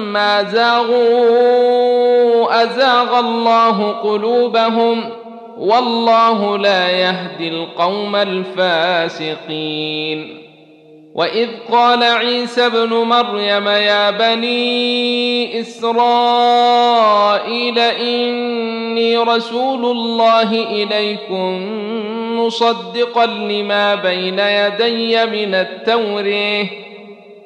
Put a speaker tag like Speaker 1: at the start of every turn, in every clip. Speaker 1: فلما زاغوا ازاغ الله قلوبهم والله لا يهدي القوم الفاسقين واذ قال عيسى ابن مريم يا بني اسرائيل اني رسول الله اليكم مصدقا لما بين يدي من التوريه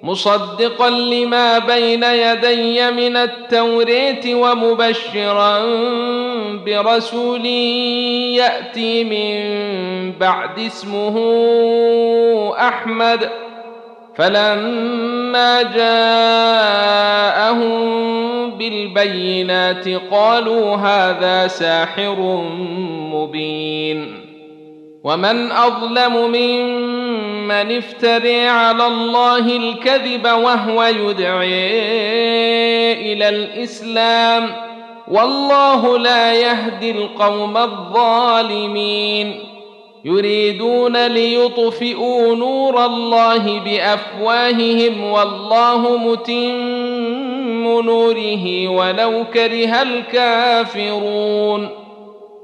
Speaker 1: مصدقا لما بين يدي من التوريت ومبشرا برسول ياتي من بعد اسمه احمد فلما جاءهم بالبينات قالوا هذا ساحر مبين ومن اظلم ممن من افتري على الله الكذب وهو يدعي الى الاسلام والله لا يهدي القوم الظالمين يريدون ليطفئوا نور الله بافواههم والله متم نوره ولو كره الكافرون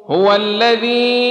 Speaker 1: هو الذي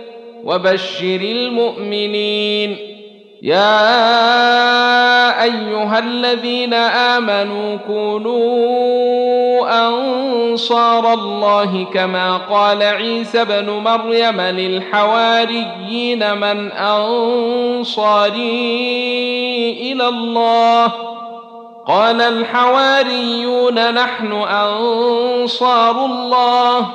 Speaker 1: وبشر المؤمنين يا ايها الذين امنوا كونوا انصار الله كما قال عيسى بن مريم للحواريين من انصاري الى الله قال الحواريون نحن انصار الله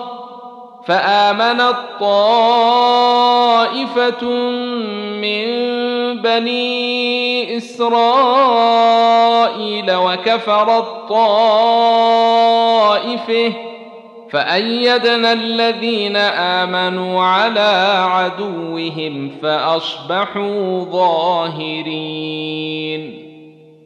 Speaker 1: فامنت طائفه من بني اسرائيل وكفرت طائفه فايدنا الذين امنوا على عدوهم فاصبحوا ظاهرين